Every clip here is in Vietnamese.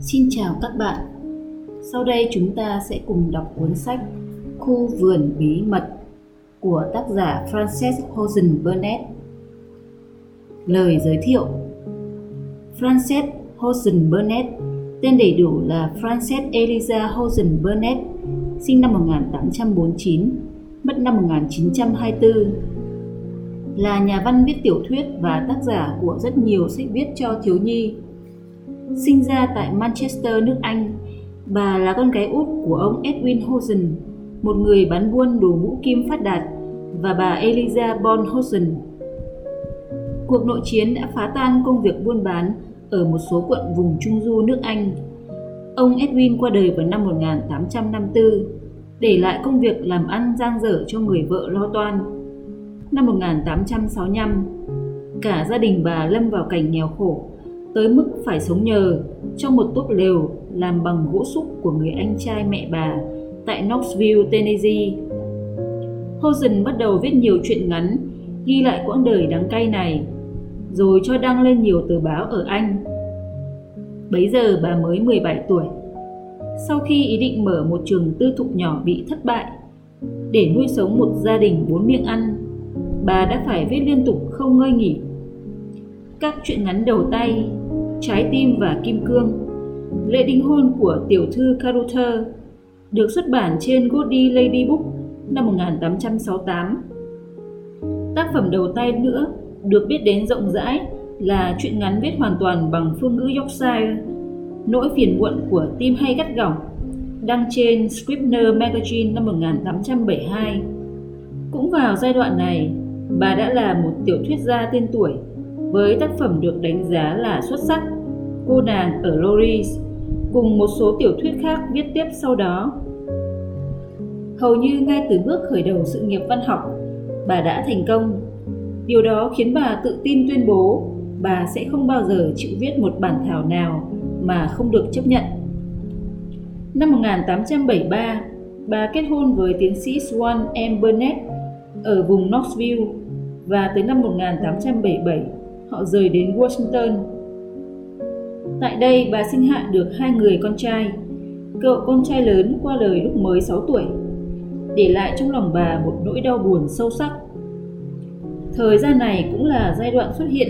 Xin chào các bạn. Sau đây chúng ta sẽ cùng đọc cuốn sách Khu vườn bí mật của tác giả Frances Hosen Burnett. Lời giới thiệu Frances Hosen Burnett, tên đầy đủ là Frances Eliza Hosen Burnett, sinh năm 1849, mất năm 1924, là nhà văn viết tiểu thuyết và tác giả của rất nhiều sách viết cho thiếu nhi. Sinh ra tại Manchester, nước Anh, bà là con gái út của ông Edwin Hosen, một người bán buôn đồ mũ kim phát đạt, và bà Eliza Bon Hosen. Cuộc nội chiến đã phá tan công việc buôn bán ở một số quận vùng Trung Du nước Anh. Ông Edwin qua đời vào năm 1854, để lại công việc làm ăn giang dở cho người vợ lo toan. Năm 1865, cả gia đình bà lâm vào cảnh nghèo khổ, tới mức phải sống nhờ trong một túp lều làm bằng gỗ súc của người anh trai mẹ bà tại Knoxville, Tennessee. Hosen bắt đầu viết nhiều truyện ngắn, ghi lại quãng đời đắng cay này, rồi cho đăng lên nhiều tờ báo ở Anh. Bấy giờ bà mới 17 tuổi. Sau khi ý định mở một trường tư thục nhỏ bị thất bại, để nuôi sống một gia đình bốn miệng ăn, bà đã phải viết liên tục không ngơi nghỉ. Các truyện ngắn đầu tay, Trái tim và kim cương, Lễ đính hôn của tiểu thư Caruthers được xuất bản trên Goody Lady Book năm 1868. Tác phẩm đầu tay nữa được biết đến rộng rãi là truyện ngắn viết hoàn toàn bằng phương ngữ Yorkshire, Nỗi phiền muộn của tim hay gắt gỏng, đăng trên Scribner Magazine năm 1872. Cũng vào giai đoạn này, bà đã là một tiểu thuyết gia tên tuổi với tác phẩm được đánh giá là xuất sắc Cô nàng ở Loris cùng một số tiểu thuyết khác viết tiếp sau đó. Hầu như ngay từ bước khởi đầu sự nghiệp văn học, bà đã thành công. Điều đó khiến bà tự tin tuyên bố bà sẽ không bao giờ chịu viết một bản thảo nào mà không được chấp nhận. Năm 1873, bà kết hôn với tiến sĩ Swan M. Burnett ở vùng Knoxville và tới năm 1877 họ rời đến Washington. Tại đây bà sinh hạ được hai người con trai, cậu con trai lớn qua đời lúc mới 6 tuổi, để lại trong lòng bà một nỗi đau buồn sâu sắc. Thời gian này cũng là giai đoạn xuất hiện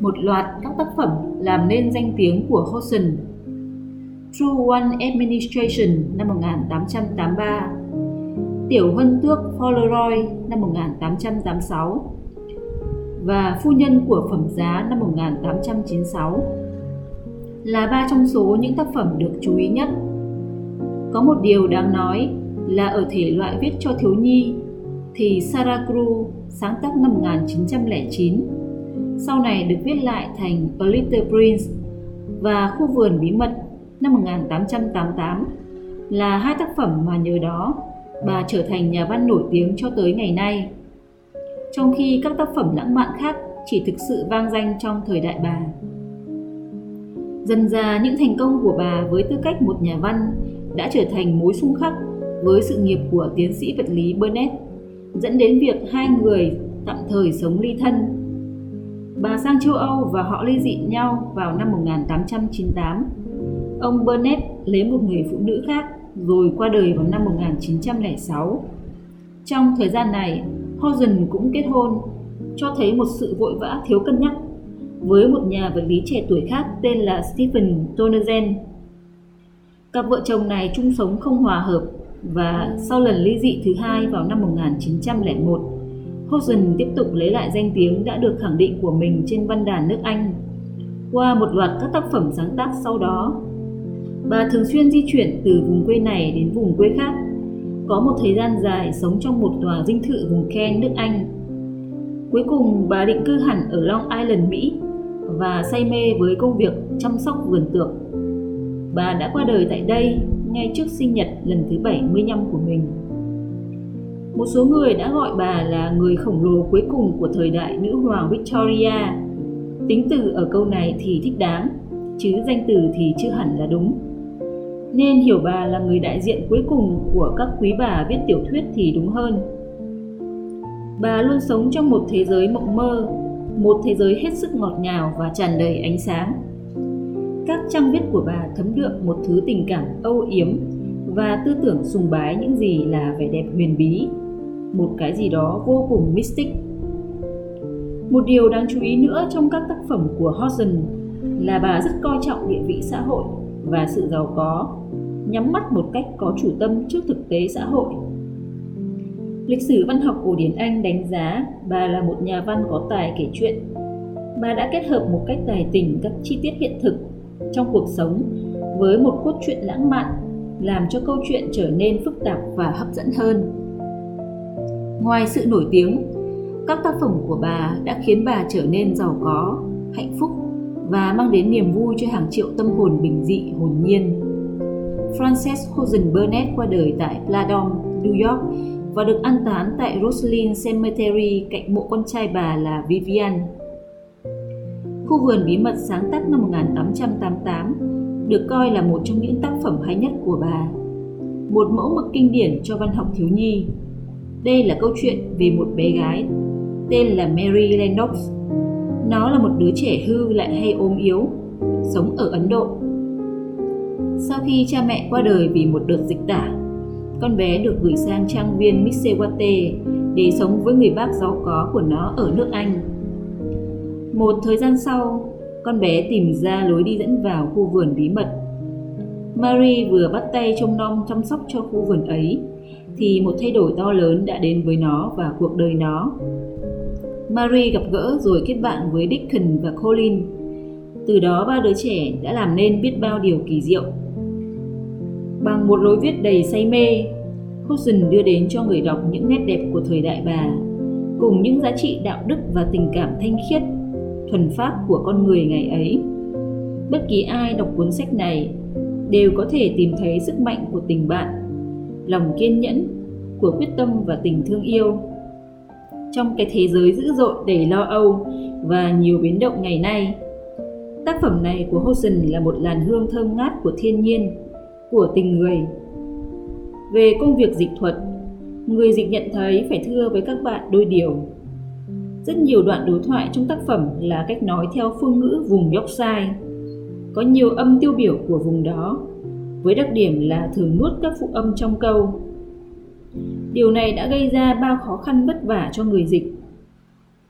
một loạt các tác phẩm làm nên danh tiếng của Hosen. True One Administration năm 1883, Tiểu Huân Tước Polaroid năm 1886 và Phu nhân của phẩm giá năm 1896 là ba trong số những tác phẩm được chú ý nhất. Có một điều đáng nói là ở thể loại viết cho thiếu nhi thì Sarah Crew sáng tác năm 1909 sau này được viết lại thành A Little Prince và Khu vườn bí mật năm 1888 là hai tác phẩm mà nhờ đó bà trở thành nhà văn nổi tiếng cho tới ngày nay. Trong khi các tác phẩm lãng mạn khác chỉ thực sự vang danh trong thời đại bà. Dần ra những thành công của bà với tư cách một nhà văn đã trở thành mối xung khắc với sự nghiệp của tiến sĩ vật lý Burnett, dẫn đến việc hai người tạm thời sống ly thân. Bà sang châu Âu và họ ly dị nhau vào năm 1898. Ông Burnett lấy một người phụ nữ khác rồi qua đời vào năm 1906. Trong thời gian này, Hosen cũng kết hôn, cho thấy một sự vội vã thiếu cân nhắc với một nhà vật lý trẻ tuổi khác tên là Stephen Tonerzen. Cặp vợ chồng này chung sống không hòa hợp và sau lần ly dị thứ hai vào năm 1901, Hosen tiếp tục lấy lại danh tiếng đã được khẳng định của mình trên văn đàn nước Anh qua một loạt các tác phẩm sáng tác sau đó. Bà thường xuyên di chuyển từ vùng quê này đến vùng quê khác, có một thời gian dài sống trong một tòa dinh thự vùng Kent nước Anh. Cuối cùng bà định cư hẳn ở Long Island, Mỹ và say mê với công việc chăm sóc vườn tược. Bà đã qua đời tại đây ngay trước sinh nhật lần thứ 75 của mình. Một số người đã gọi bà là người khổng lồ cuối cùng của thời đại nữ hoàng Victoria. Tính từ ở câu này thì thích đáng, chứ danh từ thì chưa hẳn là đúng. Nên hiểu bà là người đại diện cuối cùng của các quý bà viết tiểu thuyết thì đúng hơn. Bà luôn sống trong một thế giới mộng mơ một thế giới hết sức ngọt ngào và tràn đầy ánh sáng. Các trang viết của bà thấm đượm một thứ tình cảm âu yếm và tư tưởng sùng bái những gì là vẻ đẹp huyền bí, một cái gì đó vô cùng mystic. Một điều đáng chú ý nữa trong các tác phẩm của Hodgson là bà rất coi trọng địa vị xã hội và sự giàu có, nhắm mắt một cách có chủ tâm trước thực tế xã hội. Lịch sử văn học cổ điển Anh đánh giá bà là một nhà văn có tài kể chuyện. Bà đã kết hợp một cách tài tình các chi tiết hiện thực trong cuộc sống với một cốt truyện lãng mạn làm cho câu chuyện trở nên phức tạp và hấp dẫn hơn. Ngoài sự nổi tiếng, các tác phẩm của bà đã khiến bà trở nên giàu có, hạnh phúc và mang đến niềm vui cho hàng triệu tâm hồn bình dị hồn nhiên. Frances Hosen Burnett qua đời tại Pladon, New York và được an táng tại Roslyn Cemetery cạnh mộ con trai bà là Vivian. Khu vườn bí mật sáng tác năm 1888 được coi là một trong những tác phẩm hay nhất của bà. Một mẫu mực kinh điển cho văn học thiếu nhi. Đây là câu chuyện về một bé gái tên là Mary Lennox. Nó là một đứa trẻ hư lại hay ốm yếu, sống ở Ấn Độ. Sau khi cha mẹ qua đời vì một đợt dịch tả, con bé được gửi sang trang viên Missewate để sống với người bác giàu có của nó ở nước Anh. Một thời gian sau, con bé tìm ra lối đi dẫn vào khu vườn bí mật. Marie vừa bắt tay trông nom chăm sóc cho khu vườn ấy, thì một thay đổi to lớn đã đến với nó và cuộc đời nó. Marie gặp gỡ rồi kết bạn với Dickon và Colin. Từ đó ba đứa trẻ đã làm nên biết bao điều kỳ diệu. Bằng một lối viết đầy say mê, Hudson đưa đến cho người đọc những nét đẹp của thời đại bà, cùng những giá trị đạo đức và tình cảm thanh khiết thuần pháp của con người ngày ấy. Bất kỳ ai đọc cuốn sách này đều có thể tìm thấy sức mạnh của tình bạn, lòng kiên nhẫn, của quyết tâm và tình thương yêu. Trong cái thế giới dữ dội đầy lo âu và nhiều biến động ngày nay, tác phẩm này của Hosen là một làn hương thơm ngát của thiên nhiên, của tình người. Về công việc dịch thuật, người dịch nhận thấy phải thưa với các bạn đôi điều rất nhiều đoạn đối thoại trong tác phẩm là cách nói theo phương ngữ vùng Yorkshire. Có nhiều âm tiêu biểu của vùng đó, với đặc điểm là thường nuốt các phụ âm trong câu. Điều này đã gây ra bao khó khăn vất vả cho người dịch.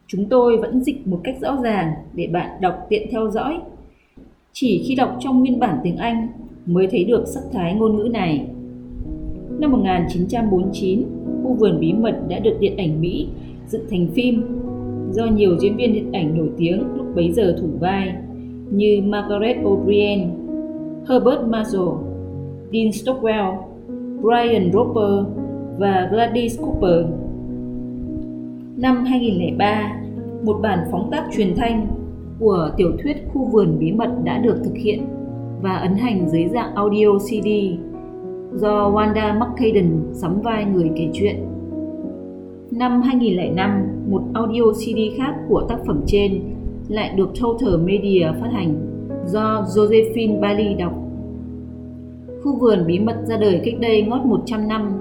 Chúng tôi vẫn dịch một cách rõ ràng để bạn đọc tiện theo dõi. Chỉ khi đọc trong nguyên bản tiếng Anh mới thấy được sắc thái ngôn ngữ này. Năm 1949, khu vườn bí mật đã được điện ảnh Mỹ dựng thành phim do nhiều diễn viên điện ảnh nổi tiếng lúc bấy giờ thủ vai như Margaret O'Brien, Herbert Marshall, Dean Stockwell, Brian Roper và Gladys Cooper. Năm 2003, một bản phóng tác truyền thanh của tiểu thuyết Khu vườn bí mật đã được thực hiện và ấn hành dưới dạng audio CD do Wanda McCaden sắm vai người kể chuyện Năm 2005, một audio CD khác của tác phẩm trên lại được Total Media phát hành do Josephine Bailey đọc. Khu vườn bí mật ra đời cách đây ngót 100 năm,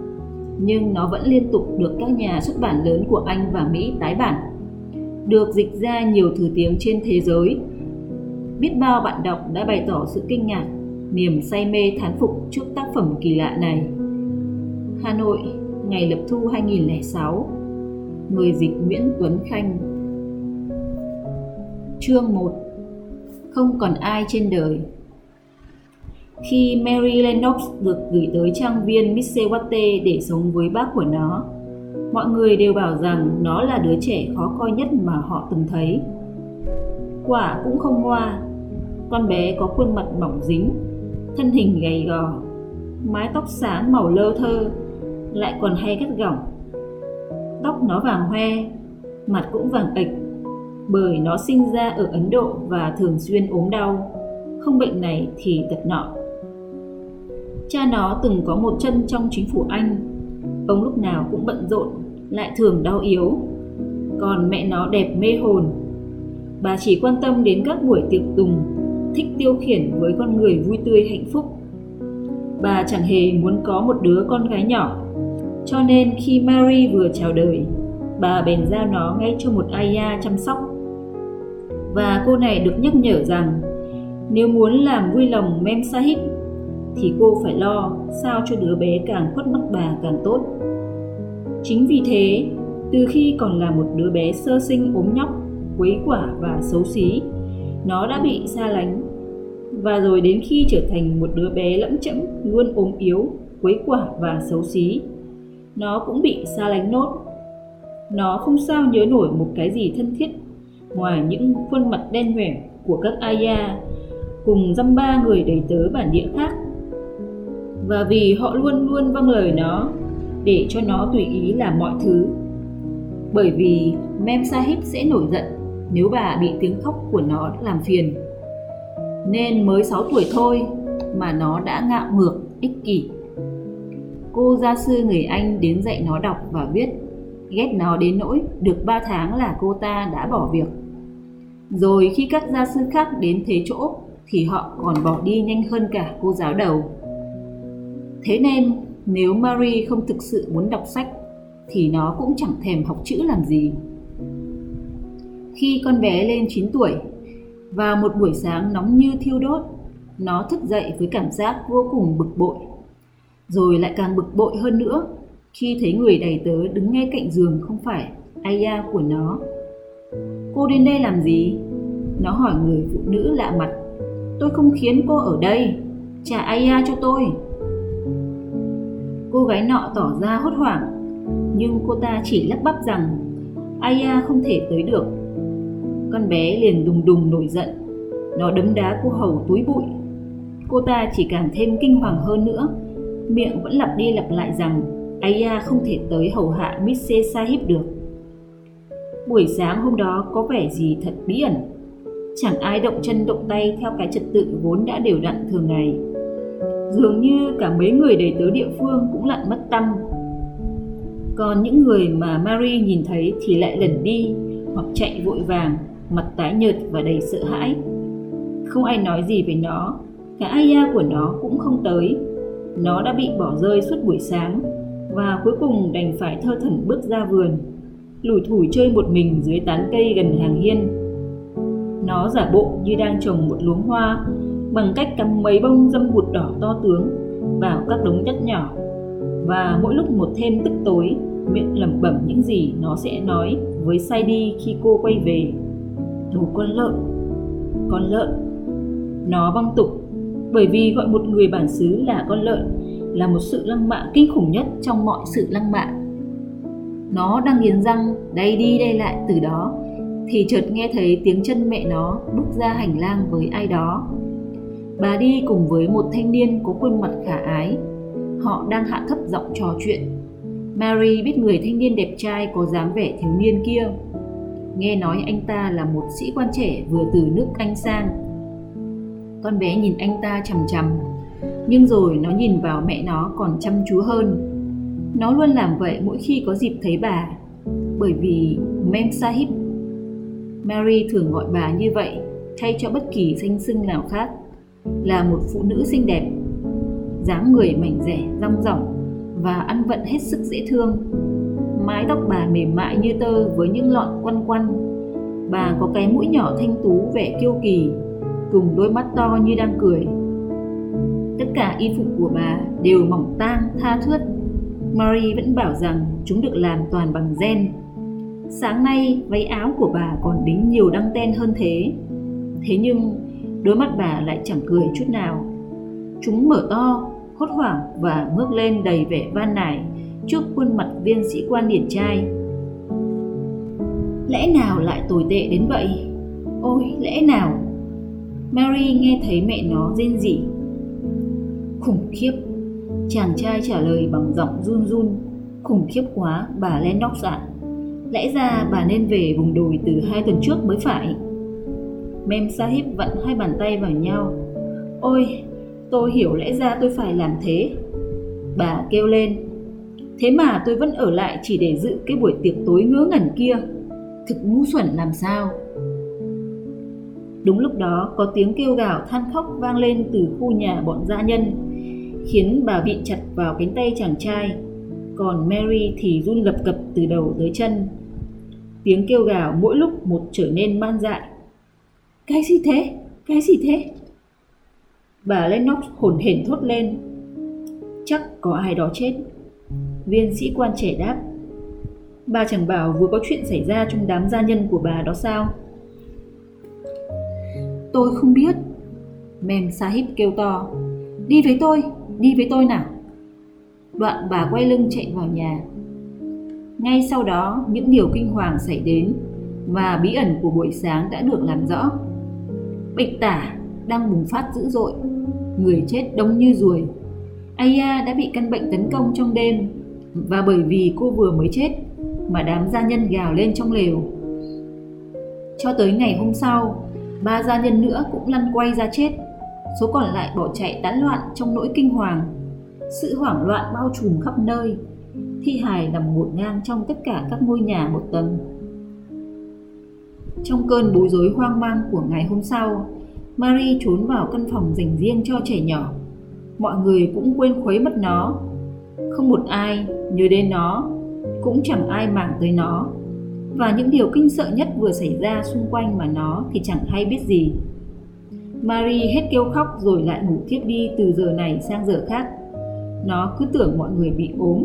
nhưng nó vẫn liên tục được các nhà xuất bản lớn của Anh và Mỹ tái bản. Được dịch ra nhiều thứ tiếng trên thế giới. Biết bao bạn đọc đã bày tỏ sự kinh ngạc, niềm say mê thán phục trước tác phẩm kỳ lạ này. Hà Nội, ngày lập thu 2006 Người dịch Nguyễn Tuấn Khanh Chương 1 Không còn ai trên đời khi Mary Lennox được gửi tới trang viên Missewate để sống với bác của nó, mọi người đều bảo rằng nó là đứa trẻ khó coi nhất mà họ từng thấy. Quả cũng không ngoa, con bé có khuôn mặt mỏng dính, thân hình gầy gò, mái tóc sáng màu lơ thơ, lại còn hay gắt gỏng tóc nó vàng hoe, mặt cũng vàng ệch, bởi nó sinh ra ở Ấn Độ và thường xuyên ốm đau, không bệnh này thì tật nọ. Cha nó từng có một chân trong chính phủ Anh, ông lúc nào cũng bận rộn, lại thường đau yếu. Còn mẹ nó đẹp mê hồn, bà chỉ quan tâm đến các buổi tiệc tùng, thích tiêu khiển với con người vui tươi hạnh phúc. Bà chẳng hề muốn có một đứa con gái nhỏ cho nên khi Mary vừa chào đời, bà bèn giao nó ngay cho một Aya chăm sóc. Và cô này được nhắc nhở rằng Nếu muốn làm vui lòng Mem Sahib thì cô phải lo sao cho đứa bé càng khuất mắt bà càng tốt. Chính vì thế, từ khi còn là một đứa bé sơ sinh ốm nhóc, quấy quả và xấu xí, nó đã bị xa lánh. Và rồi đến khi trở thành một đứa bé lẫm chẫm, luôn ốm yếu, quấy quả và xấu xí, nó cũng bị xa lánh nốt. Nó không sao nhớ nổi một cái gì thân thiết ngoài những khuôn mặt đen nhoẻn của các aya cùng dăm ba người đầy tớ bản địa khác và vì họ luôn luôn vâng lời nó, để cho nó tùy ý làm mọi thứ. Bởi vì Mem Sahib sẽ nổi giận nếu bà bị tiếng khóc của nó làm phiền. Nên mới 6 tuổi thôi mà nó đã ngạo ngược, ích kỷ. Cô gia sư người Anh đến dạy nó đọc và viết, ghét nó đến nỗi được 3 tháng là cô ta đã bỏ việc. Rồi khi các gia sư khác đến thế chỗ thì họ còn bỏ đi nhanh hơn cả cô giáo đầu. Thế nên nếu Marie không thực sự muốn đọc sách thì nó cũng chẳng thèm học chữ làm gì. Khi con bé lên 9 tuổi, vào một buổi sáng nóng như thiêu đốt, nó thức dậy với cảm giác vô cùng bực bội. Rồi lại càng bực bội hơn nữa khi thấy người đầy tớ đứng ngay cạnh giường không phải Aya của nó. Cô đến đây làm gì? Nó hỏi người phụ nữ lạ mặt. Tôi không khiến cô ở đây, trả Aya cho tôi. Cô gái nọ tỏ ra hốt hoảng, nhưng cô ta chỉ lắp bắp rằng Aya không thể tới được. Con bé liền đùng đùng nổi giận, nó đấm đá cô hầu túi bụi. Cô ta chỉ càng thêm kinh hoàng hơn nữa, miệng vẫn lặp đi lặp lại rằng Aya không thể tới hầu hạ Mr. Sahib được. Buổi sáng hôm đó có vẻ gì thật bí ẩn. Chẳng ai động chân động tay theo cái trật tự vốn đã đều đặn thường ngày dường như cả mấy người đầy tớ địa phương cũng lặn mất tâm. Còn những người mà Marie nhìn thấy thì lại lẩn đi, hoặc chạy vội vàng, mặt tái nhợt và đầy sợ hãi. Không ai nói gì về nó, cả Aya của nó cũng không tới. Nó đã bị bỏ rơi suốt buổi sáng và cuối cùng đành phải thơ thẩn bước ra vườn, lủi thủi chơi một mình dưới tán cây gần hàng hiên. Nó giả bộ như đang trồng một luống hoa bằng cách cắm mấy bông dâm bụt đỏ to tướng vào các đống đất nhỏ. Và mỗi lúc một thêm tức tối, miệng lẩm bẩm những gì nó sẽ nói với say đi khi cô quay về. Đồ con lợn con lợn. Nó văng tục, bởi vì gọi một người bản xứ là con lợn là một sự lăng mạ kinh khủng nhất trong mọi sự lăng mạ. Nó đang nghiến răng đây đi đây lại từ đó, thì chợt nghe thấy tiếng chân mẹ nó bước ra hành lang với ai đó. Bà đi cùng với một thanh niên có khuôn mặt khả ái. Họ đang hạ thấp giọng trò chuyện. Mary biết người thanh niên đẹp trai có dáng vẻ thiếu niên kia. Nghe nói anh ta là một sĩ quan trẻ vừa từ nước Anh sang. Con bé nhìn anh ta chằm chằm, nhưng rồi nó nhìn vào mẹ nó còn chăm chú hơn. Nó luôn làm vậy mỗi khi có dịp thấy bà, bởi vì Mem Sahib. Mary thường gọi bà như vậy thay cho bất kỳ danh xưng nào khác là một phụ nữ xinh đẹp, dáng người mảnh rẻ, rong rỏng và ăn vận hết sức dễ thương. Mái tóc bà mềm mại như tơ với những lọn quăn quăn. Bà có cái mũi nhỏ thanh tú, vẻ kiêu kỳ, cùng đôi mắt to như đang cười. Tất cả y phục của bà đều mỏng tang, tha thướt. Marie vẫn bảo rằng chúng được làm toàn bằng gen. Sáng nay, váy áo của bà còn đính nhiều đăng ten hơn thế. Thế nhưng đôi mắt bà lại chẳng cười chút nào. Chúng mở to, hốt hoảng và ngước lên đầy vẻ van nài trước khuôn mặt viên sĩ quan điển trai. Lẽ nào lại tồi tệ đến vậy? Ôi, lẽ nào? Mary nghe thấy mẹ nó rên rỉ. Khủng khiếp! Chàng trai trả lời bằng giọng run run. Khủng khiếp quá, bà Lennox ạ. À. lẽ ra bà nên về vùng đồi từ hai tuần trước mới phải. Mem Sahib vặn hai bàn tay vào nhau. Ôi, tôi hiểu lẽ ra tôi phải làm thế. Bà kêu lên. Thế mà tôi vẫn ở lại chỉ để dự cái buổi tiệc tối ngớ ngẩn kia. Thực ngu xuẩn làm sao? Đúng lúc đó có tiếng kêu gào than khóc vang lên từ khu nhà bọn gia nhân, khiến bà bị chặt vào cánh tay chàng trai, còn Mary thì run lập cập từ đầu tới chân. Tiếng kêu gào mỗi lúc một trở nên man dại. Cái gì thế? Cái gì thế? Bà Lennox hồn hển thốt lên. Chắc có ai đó chết. Viên sĩ quan trẻ đáp. Bà chẳng bảo vừa có chuyện xảy ra trong đám gia nhân của bà đó sao? Tôi không biết. Mem Sahib kêu to. Đi với tôi, đi với tôi nào. Đoạn bà quay lưng chạy vào nhà. Ngay sau đó, những điều kinh hoàng xảy đến và bí ẩn của buổi sáng đã được làm rõ. Bệnh tả đang bùng phát dữ dội, người chết đông như ruồi. Aya đã bị căn bệnh tấn công trong đêm và bởi vì cô vừa mới chết mà đám gia nhân gào lên trong lều. Cho tới ngày hôm sau, ba gia nhân nữa cũng lăn quay ra chết. Số còn lại bỏ chạy tán loạn trong nỗi kinh hoàng. Sự hoảng loạn bao trùm khắp nơi. Thi hài nằm ngổn ngang trong tất cả các ngôi nhà một tầng. Trong cơn bối rối hoang mang của ngày hôm sau, Marie trốn vào căn phòng dành riêng cho trẻ nhỏ. Mọi người cũng quên khuấy mất nó. Không một ai nhớ đến nó, cũng chẳng ai màng tới nó. Và những điều kinh sợ nhất vừa xảy ra xung quanh mà nó thì chẳng hay biết gì. Marie hết kêu khóc rồi lại ngủ thiếp đi từ giờ này sang giờ khác. Nó cứ tưởng mọi người bị ốm.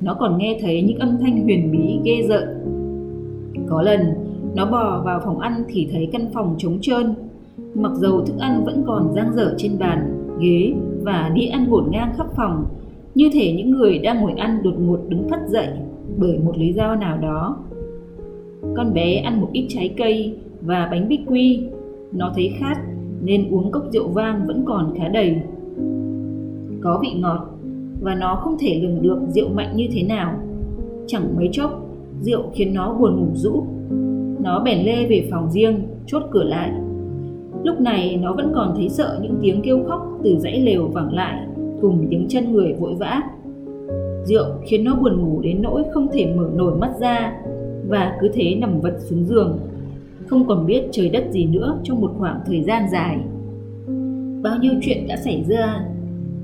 Nó còn nghe thấy những âm thanh huyền bí ghê rợn. Có lần, nó bò vào phòng ăn thì thấy căn phòng trống trơn. Mặc dầu thức ăn vẫn còn dang dở trên bàn, ghế và đi ăn ngổn ngang khắp phòng, như thể những người đang ngồi ăn đột ngột đứng phát dậy bởi một lý do nào đó. Con bé ăn một ít trái cây và bánh bích quy. Nó thấy khát nên uống cốc rượu vang vẫn còn khá đầy. Có vị ngọt và nó không thể lường được rượu mạnh như thế nào. Chẳng mấy chốc, rượu khiến nó buồn ngủ rũ nó bèn lê về phòng riêng, chốt cửa lại. Lúc này nó vẫn còn thấy sợ những tiếng kêu khóc từ dãy lều vẳng lại cùng tiếng chân người vội vã. Rượu khiến nó buồn ngủ đến nỗi không thể mở nổi mắt ra và cứ thế nằm vật xuống giường, không còn biết trời đất gì nữa trong một khoảng thời gian dài. Bao nhiêu chuyện đã xảy ra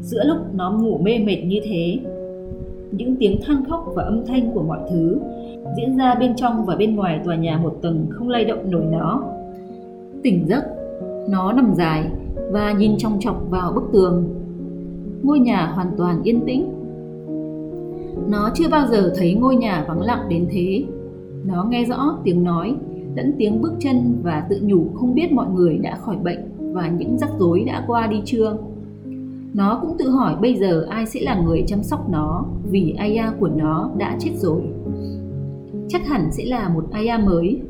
giữa lúc nó ngủ mê mệt như thế. Những tiếng than khóc và âm thanh của mọi thứ diễn ra bên trong và bên ngoài tòa nhà một tầng không lay động nổi nó. Tỉnh giấc, nó nằm dài và nhìn trong chọc vào bức tường. Ngôi nhà hoàn toàn yên tĩnh. Nó chưa bao giờ thấy ngôi nhà vắng lặng đến thế. Nó nghe rõ tiếng nói, lẫn tiếng bước chân và tự nhủ không biết mọi người đã khỏi bệnh và những rắc rối đã qua đi chưa. Nó cũng tự hỏi bây giờ ai sẽ là người chăm sóc nó vì Aya của nó đã chết rồi chắc hẳn sẽ là một Aya mới.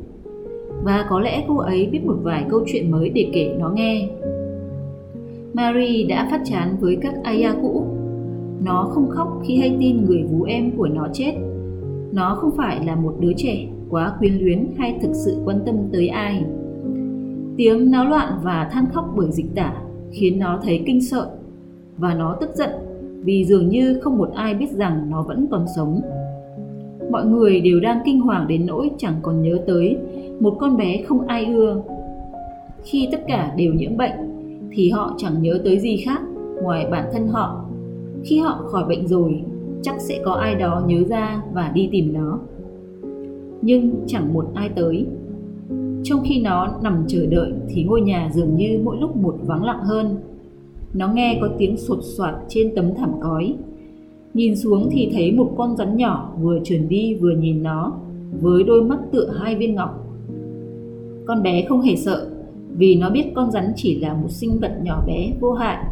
Và có lẽ cô ấy biết một vài câu chuyện mới để kể nó nghe. Mary đã phát chán với các Aya cũ. Nó không khóc khi hay tin người vú em của nó chết. Nó không phải là một đứa trẻ quá quyến luyến hay thực sự quan tâm tới ai. Tiếng náo loạn và than khóc bởi dịch tả khiến nó thấy kinh sợ và nó tức giận vì dường như không một ai biết rằng nó vẫn còn sống mọi người đều đang kinh hoàng đến nỗi chẳng còn nhớ tới một con bé không ai ưa. Khi tất cả đều nhiễm bệnh thì họ chẳng nhớ tới gì khác ngoài bản thân họ. Khi họ khỏi bệnh rồi, chắc sẽ có ai đó nhớ ra và đi tìm nó. Nhưng chẳng một ai tới. Trong khi nó nằm chờ đợi thì ngôi nhà dường như mỗi lúc một vắng lặng hơn. Nó nghe có tiếng sột soạt trên tấm thảm cói Nhìn xuống thì thấy một con rắn nhỏ vừa trườn đi vừa nhìn nó, với đôi mắt tựa hai viên ngọc. Con bé không hề sợ, vì nó biết con rắn chỉ là một sinh vật nhỏ bé vô hại.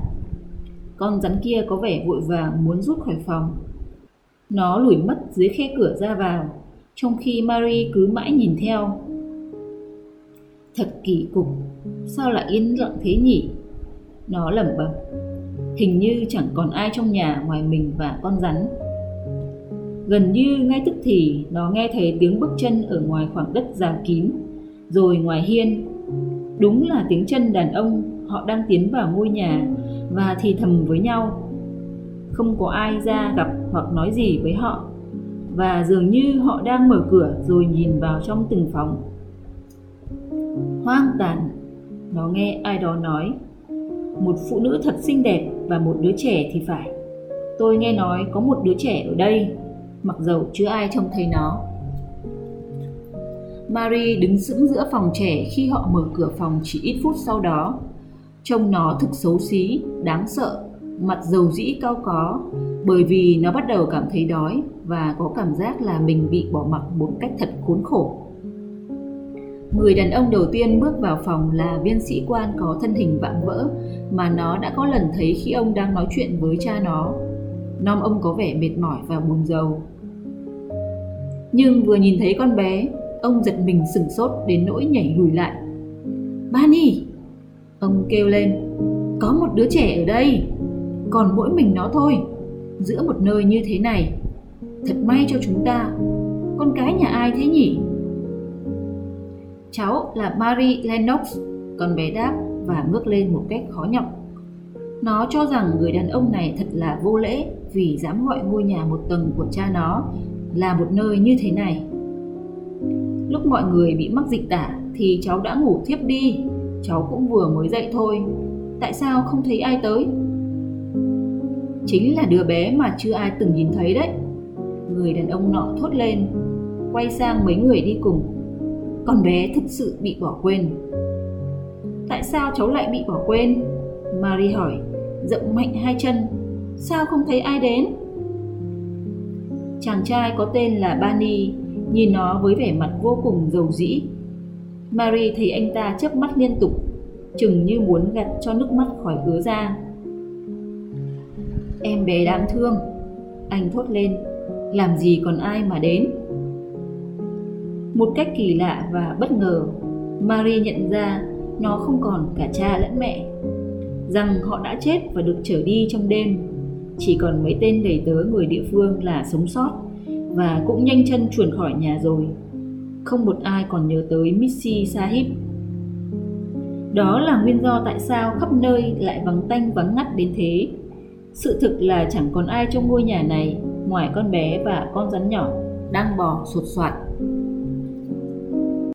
Con rắn kia có vẻ vội vàng muốn rút khỏi phòng. Nó lủi mất dưới khe cửa ra vào, trong khi Marie cứ mãi nhìn theo. Thật kỳ cục, sao lại yên lặng thế nhỉ? Nó lẩm bẩm. Hình như chẳng còn ai trong nhà ngoài mình và con rắn. Gần như ngay tức thì nó nghe thấy tiếng bước chân ở ngoài khoảng đất rào kín, rồi ngoài hiên. Đúng là tiếng chân đàn ông, họ đang tiến vào ngôi nhà và thì thầm với nhau. Không có ai ra gặp hoặc nói gì với họ và dường như họ đang mở cửa rồi nhìn vào trong từng phòng. Hoang tàn, nó nghe ai đó nói một phụ nữ thật xinh đẹp và một đứa trẻ thì phải. Tôi nghe nói có một đứa trẻ ở đây, mặc dầu chưa ai trông thấy nó. Marie đứng sững giữa phòng trẻ khi họ mở cửa phòng chỉ ít phút sau đó. Trông nó thực xấu xí, đáng sợ, mặt dầu dĩ cao có bởi vì nó bắt đầu cảm thấy đói và có cảm giác là mình bị bỏ mặc một cách thật khốn khổ. Người đàn ông đầu tiên bước vào phòng là viên sĩ quan có thân hình vạm vỡ mà nó đã có lần thấy khi ông đang nói chuyện với cha nó. Nom ông có vẻ mệt mỏi và buồn rầu. Nhưng vừa nhìn thấy con bé, ông giật mình sửng sốt đến nỗi nhảy lùi lại. Bani! Ông kêu lên, có một đứa trẻ ở đây, còn mỗi mình nó thôi, giữa một nơi như thế này. Thật may cho chúng ta, con cái nhà ai thế nhỉ? Cháu là Marie Lennox, con bé đáp và ngước lên một cách khó nhọc. Nó cho rằng người đàn ông này thật là vô lễ vì dám gọi ngôi nhà một tầng của cha nó là một nơi như thế này. Lúc mọi người bị mắc dịch tả thì cháu đã ngủ thiếp đi, cháu cũng vừa mới dậy thôi. Tại sao không thấy ai tới? Chính là đứa bé mà chưa ai từng nhìn thấy đấy. Người đàn ông nọ thốt lên, quay sang mấy người đi cùng con bé thực sự bị bỏ quên. Tại sao cháu lại bị bỏ quên? Marie hỏi, rộng mạnh hai chân, sao không thấy ai đến? Chàng trai có tên là bani nhìn nó với vẻ mặt vô cùng dầu dĩ. Marie thấy anh ta chớp mắt liên tục, chừng như muốn gạt cho nước mắt khỏi ứa ra em bé đáng thương, anh thốt lên, làm gì còn ai mà đến? Một cách kỳ lạ và bất ngờ, Marie nhận ra nó không còn cả cha lẫn mẹ, rằng họ đã chết và được trở đi trong đêm. Chỉ còn mấy tên đầy tớ người địa phương là sống sót và cũng nhanh chân chuồn khỏi nhà rồi. Không một ai còn nhớ tới Missy Sahib. Đó là nguyên do tại sao khắp nơi lại vắng tanh vắng ngắt đến thế. Sự thực là chẳng còn ai trong ngôi nhà này ngoài con bé và con rắn nhỏ đang bò sột soạt